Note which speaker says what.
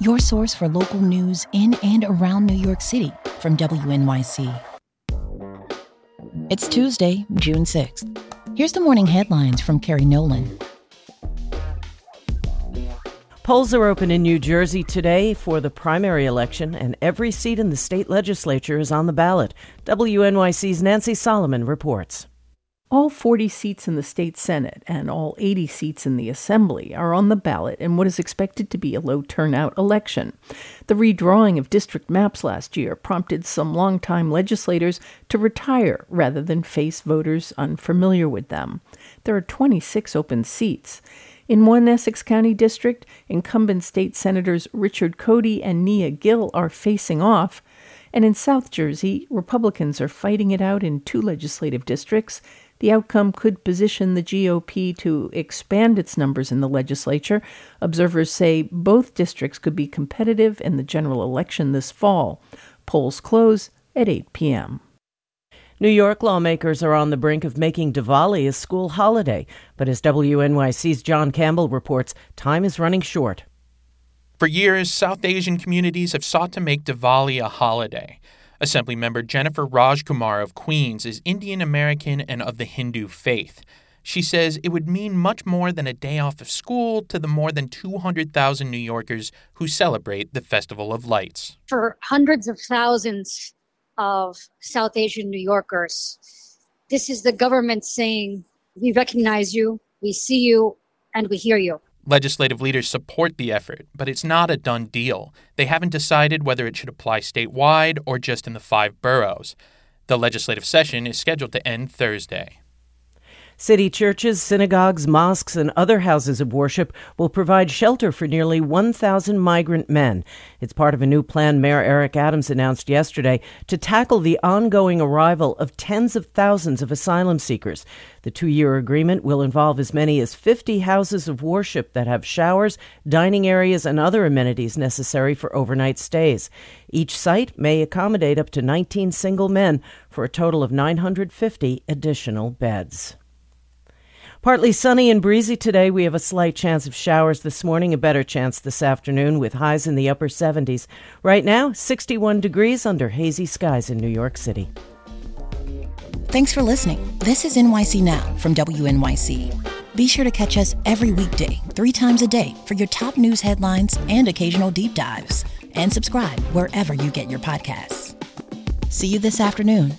Speaker 1: your source for local news in and around New York City from WNYC. It's Tuesday, June 6th. Here's the morning headlines from Kerry Nolan.
Speaker 2: Polls are open in New Jersey today for the primary election, and every seat in the state legislature is on the ballot. WNYC's Nancy Solomon reports.
Speaker 3: All 40 seats in the state Senate and all 80 seats in the Assembly are on the ballot in what is expected to be a low turnout election. The redrawing of district maps last year prompted some longtime legislators to retire rather than face voters unfamiliar with them. There are 26 open seats. In one Essex County district, incumbent state senators Richard Codey and Nia Gill are facing off. And in South Jersey, Republicans are fighting it out in two legislative districts. The outcome could position the GOP to expand its numbers in the legislature. Observers say both districts could be competitive in the general election this fall. Polls close at 8 p.m.
Speaker 2: New York lawmakers are on the brink of making Diwali a school holiday, but as WNYC's Jon Campbell reports, time is running short.
Speaker 4: For years, South Asian communities have sought to make Diwali a holiday. Assemblymember Jennifer Rajkumar of Queens is Indian American and of the Hindu faith. She says it would mean much more than a day off of school to the more than 200,000 New Yorkers who celebrate the Festival of Lights.
Speaker 5: For hundreds of thousands of South Asian New Yorkers, this is the government saying, We recognize you, we see you, and we hear you.
Speaker 4: Legislative leaders support the effort, but it's not a done deal. They haven't decided whether it should apply statewide or just in the five boroughs. The legislative session is scheduled to end Thursday.
Speaker 2: City churches, synagogues, mosques, and other houses of worship will provide shelter for nearly 1,000 migrant men. It's part of a new plan Mayor Eric Adams announced yesterday to tackle the ongoing arrival of tens of thousands of asylum seekers. The two year agreement will involve as many as 50 houses of worship that have showers, dining areas, and other amenities necessary for overnight stays. Each site may accommodate up to 19 single men for a total of 950 additional beds. Partly sunny and breezy today. We have a slight chance of showers this morning, a better chance this afternoon with highs in the upper 70s. Right now, 61 degrees under hazy skies in New York City.
Speaker 1: Thanks for listening. This is NYC Now from WNYC. Be sure to catch us every weekday, three times a day, for your top news headlines and occasional deep dives. And subscribe wherever you get your podcasts. See you this afternoon.